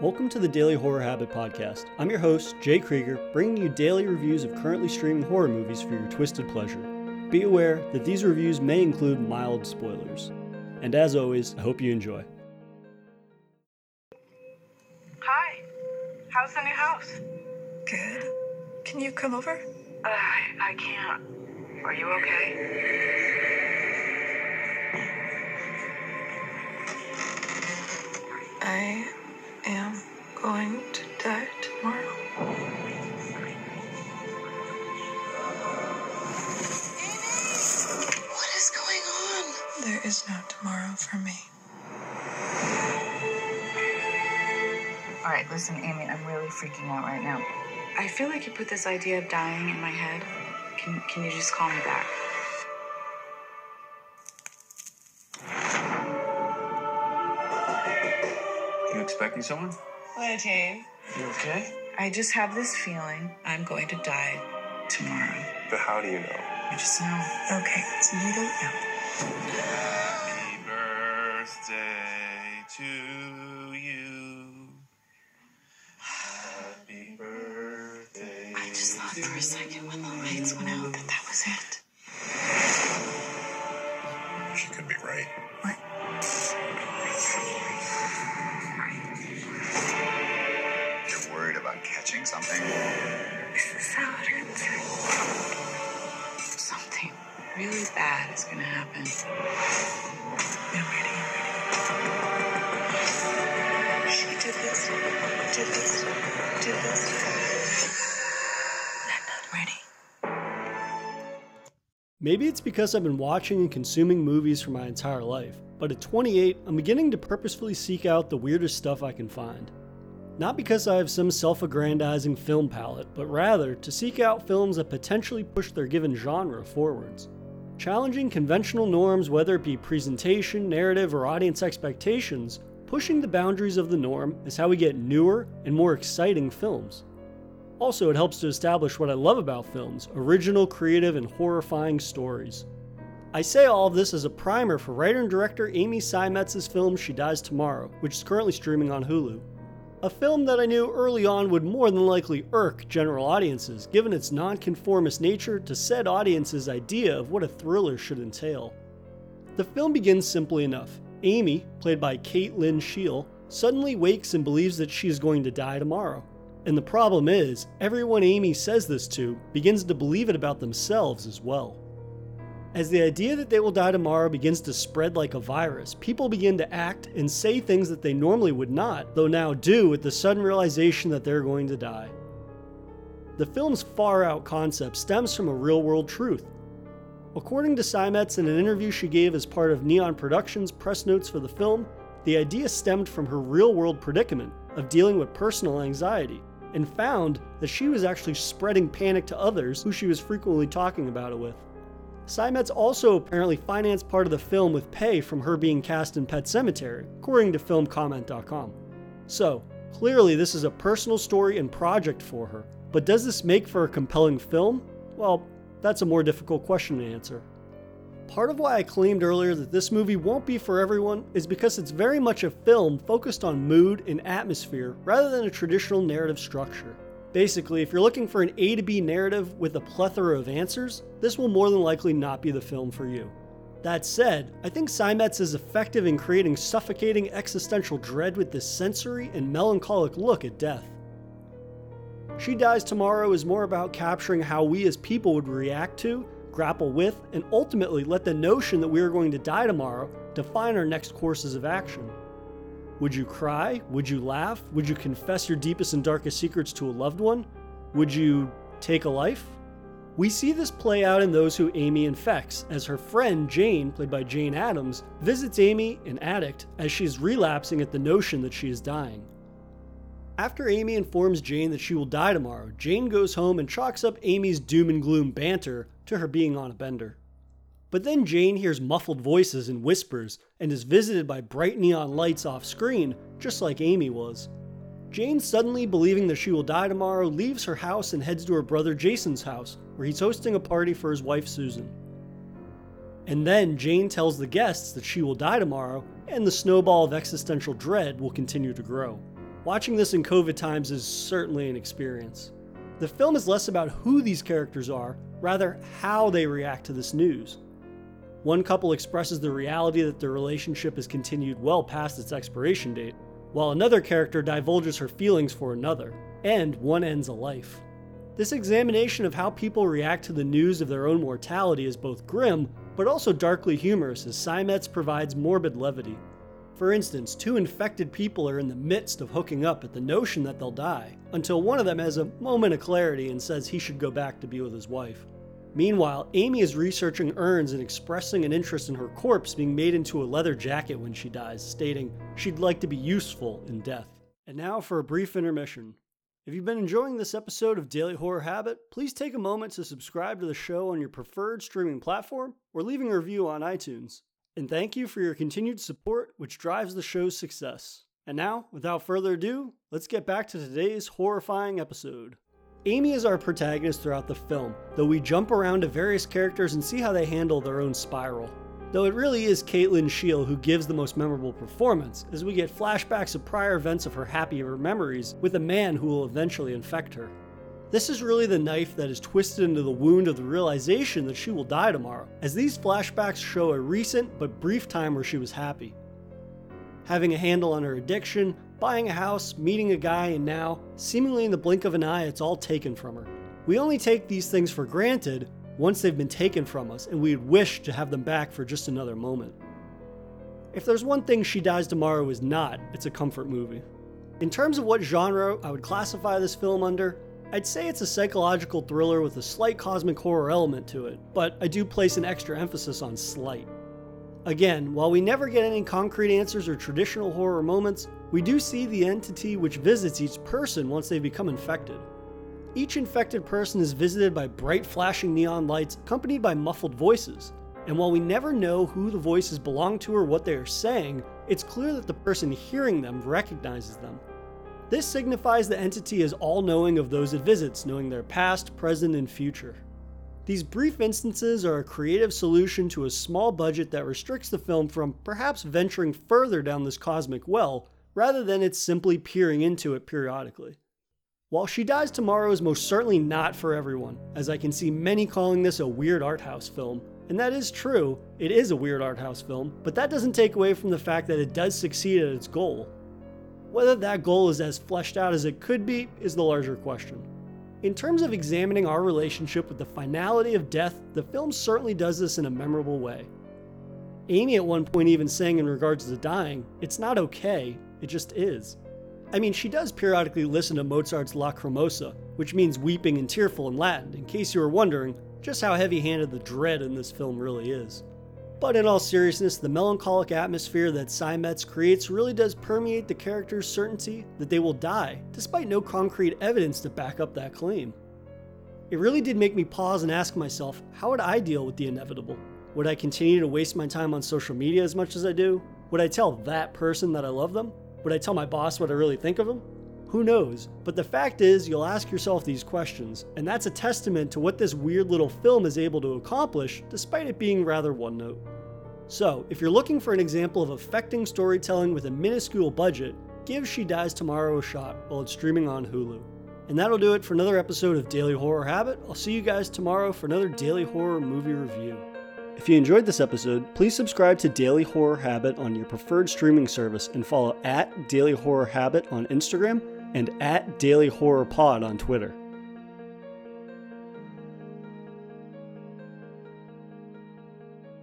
Welcome to the Daily Horror Habit Podcast. I'm your host, Jay Krieger, bringing you daily reviews of currently streaming horror movies for your twisted pleasure. Be aware that these reviews may include mild spoilers. And as always, I hope you enjoy. Hi. How's the new house? Good. Can you come over? Uh, I, I can't. Are you okay? I am going to die tomorrow. What is going on? There is no tomorrow for me. All right, listen, Amy, I'm really freaking out right now. I feel like you put this idea of dying in my head. Can, can you just call me back? Expecting someone? What, Jane? You okay? I just have this feeling I'm going to die tomorrow. But how do you know? I just know. Okay, so you don't know. Happy birthday to you. Happy birthday. I just thought for a second when the lights went out that that was it. She could be right. Is gonna happen. Ready. She did this, did this, did this. Maybe it's because I've been watching and consuming movies for my entire life, but at 28, I'm beginning to purposefully seek out the weirdest stuff I can find. Not because I have some self aggrandizing film palette, but rather to seek out films that potentially push their given genre forwards. Challenging conventional norms, whether it be presentation, narrative, or audience expectations, pushing the boundaries of the norm is how we get newer and more exciting films. Also, it helps to establish what I love about films original, creative, and horrifying stories. I say all of this as a primer for writer and director Amy Seimetz's film She Dies Tomorrow, which is currently streaming on Hulu. A film that I knew early on would more than likely irk general audiences, given its nonconformist nature to said audience's idea of what a thriller should entail. The film begins simply enough. Amy, played by Kate Lyn Sheil, suddenly wakes and believes that she is going to die tomorrow. And the problem is, everyone Amy says this to begins to believe it about themselves as well. As the idea that they will die tomorrow begins to spread like a virus, people begin to act and say things that they normally would not, though now do with the sudden realization that they're going to die. The film's far out concept stems from a real world truth. According to Seimetz in an interview she gave as part of Neon Productions' press notes for the film, the idea stemmed from her real world predicament of dealing with personal anxiety, and found that she was actually spreading panic to others who she was frequently talking about it with. Seimetz also apparently financed part of the film with pay from her being cast in Pet Sematary, according to filmcomment.com. So, clearly this is a personal story and project for her, but does this make for a compelling film? Well, that's a more difficult question to answer. Part of why I claimed earlier that this movie won't be for everyone is because it's very much a film focused on mood and atmosphere rather than a traditional narrative structure. Basically, if you're looking for an A to B narrative with a plethora of answers, this will more than likely not be the film for you. That said, I think Seimetz is effective in creating suffocating existential dread with this sensory and melancholic look at death. She Dies Tomorrow is more about capturing how we as people would react to, grapple with, and ultimately let the notion that we are going to die tomorrow define our next courses of action. Would you cry? Would you laugh? Would you confess your deepest and darkest secrets to a loved one? Would you take a life? We see this play out in those who Amy infects, as her friend Jane, played by Jane Adams, visits Amy, an addict, as she is relapsing at the notion that she is dying. After Amy informs Jane that she will die tomorrow, Jane goes home and chalks up Amy's doom and gloom banter to her being on a bender. But then Jane hears muffled voices and whispers and is visited by bright neon lights off screen, just like Amy was. Jane, suddenly believing that she will die tomorrow, leaves her house and heads to her brother Jason's house, where he's hosting a party for his wife Susan. And then Jane tells the guests that she will die tomorrow, and the snowball of existential dread will continue to grow. Watching this in COVID times is certainly an experience. The film is less about who these characters are, rather, how they react to this news. One couple expresses the reality that their relationship has continued well past its expiration date, while another character divulges her feelings for another, and one ends a life. This examination of how people react to the news of their own mortality is both grim, but also darkly humorous as Steinmetz provides morbid levity. For instance, two infected people are in the midst of hooking up at the notion that they'll die, until one of them has a moment of clarity and says he should go back to be with his wife. Meanwhile, Amy is researching urns and expressing an interest in her corpse being made into a leather jacket when she dies, stating she'd like to be useful in death. And now for a brief intermission. If you've been enjoying this episode of Daily Horror Habit, please take a moment to subscribe to the show on your preferred streaming platform or leaving a review on iTunes. And thank you for your continued support, which drives the show's success. And now, without further ado, let's get back to today's horrifying episode. Amy is our protagonist throughout the film, though we jump around to various characters and see how they handle their own spiral. Though it really is Kate Lyn Sheil who gives the most memorable performance, as we get flashbacks of prior events of her happier memories with a man who will eventually infect her. This is really the knife that is twisted into the wound of the realization that she will die tomorrow, as these flashbacks show a recent but brief time where she was happy. Having a handle on her addiction, buying a house, meeting a guy, and now, seemingly in the blink of an eye, it's all taken from her. We only take these things for granted once they've been taken from us, and we'd wish to have them back for just another moment. If there's one thing She Dies Tomorrow is not, it's a comfort movie. In terms of what genre I would classify this film under, I'd say it's a psychological thriller with a slight cosmic horror element to it, but I do place an extra emphasis on slight. Again, while we never get any concrete answers or traditional horror moments, we do see the entity which visits each person once they become infected. Each infected person is visited by bright flashing neon lights accompanied by muffled voices. And while we never know who the voices belong to or what they are saying, it's clear that the person hearing them recognizes them. This signifies the entity is all knowing of those it visits, knowing their past, present, and future. These brief instances are a creative solution to a small budget that restricts the film from perhaps venturing further down this cosmic well, rather than it's simply peering into it periodically. While She Dies Tomorrow is most certainly not for everyone, as I can see many calling this a weird art house film, and that is true, it is a weird art house film, but that doesn't take away from the fact that it does succeed at its goal. Whether that goal is as fleshed out as it could be is the larger question. In terms of examining our relationship with the finality of death, the film certainly does this in a memorable way. Amy at one point even saying in regards to dying, it's not okay, it just is. I mean, she does periodically listen to Mozart's Lacrimosa, which means weeping and tearful in Latin, in case you were wondering just how heavy handed the dread in this film really is. But in all seriousness, the melancholic atmosphere that Steinmetz creates really does permeate the character's certainty that they will die, despite no concrete evidence to back up that claim. It really did make me pause and ask myself, how would I deal with the inevitable? Would I continue to waste my time on social media as much as I do? Would I tell that person that I love them? Would I tell my boss what I really think of him? Who knows? But the fact is, you'll ask yourself these questions, and that's a testament to what this weird little film is able to accomplish, despite it being rather one note. So, if you're looking for an example of affecting storytelling with a minuscule budget, give She Dies Tomorrow a shot while it's streaming on Hulu. And that'll do it for another episode of Daily Horror Habit. I'll see you guys tomorrow for another Daily Horror movie review. If you enjoyed this episode, please subscribe to Daily Horror Habit on your preferred streaming service and follow at Daily Horror Habit on Instagram and at Daily Horror Pod on Twitter.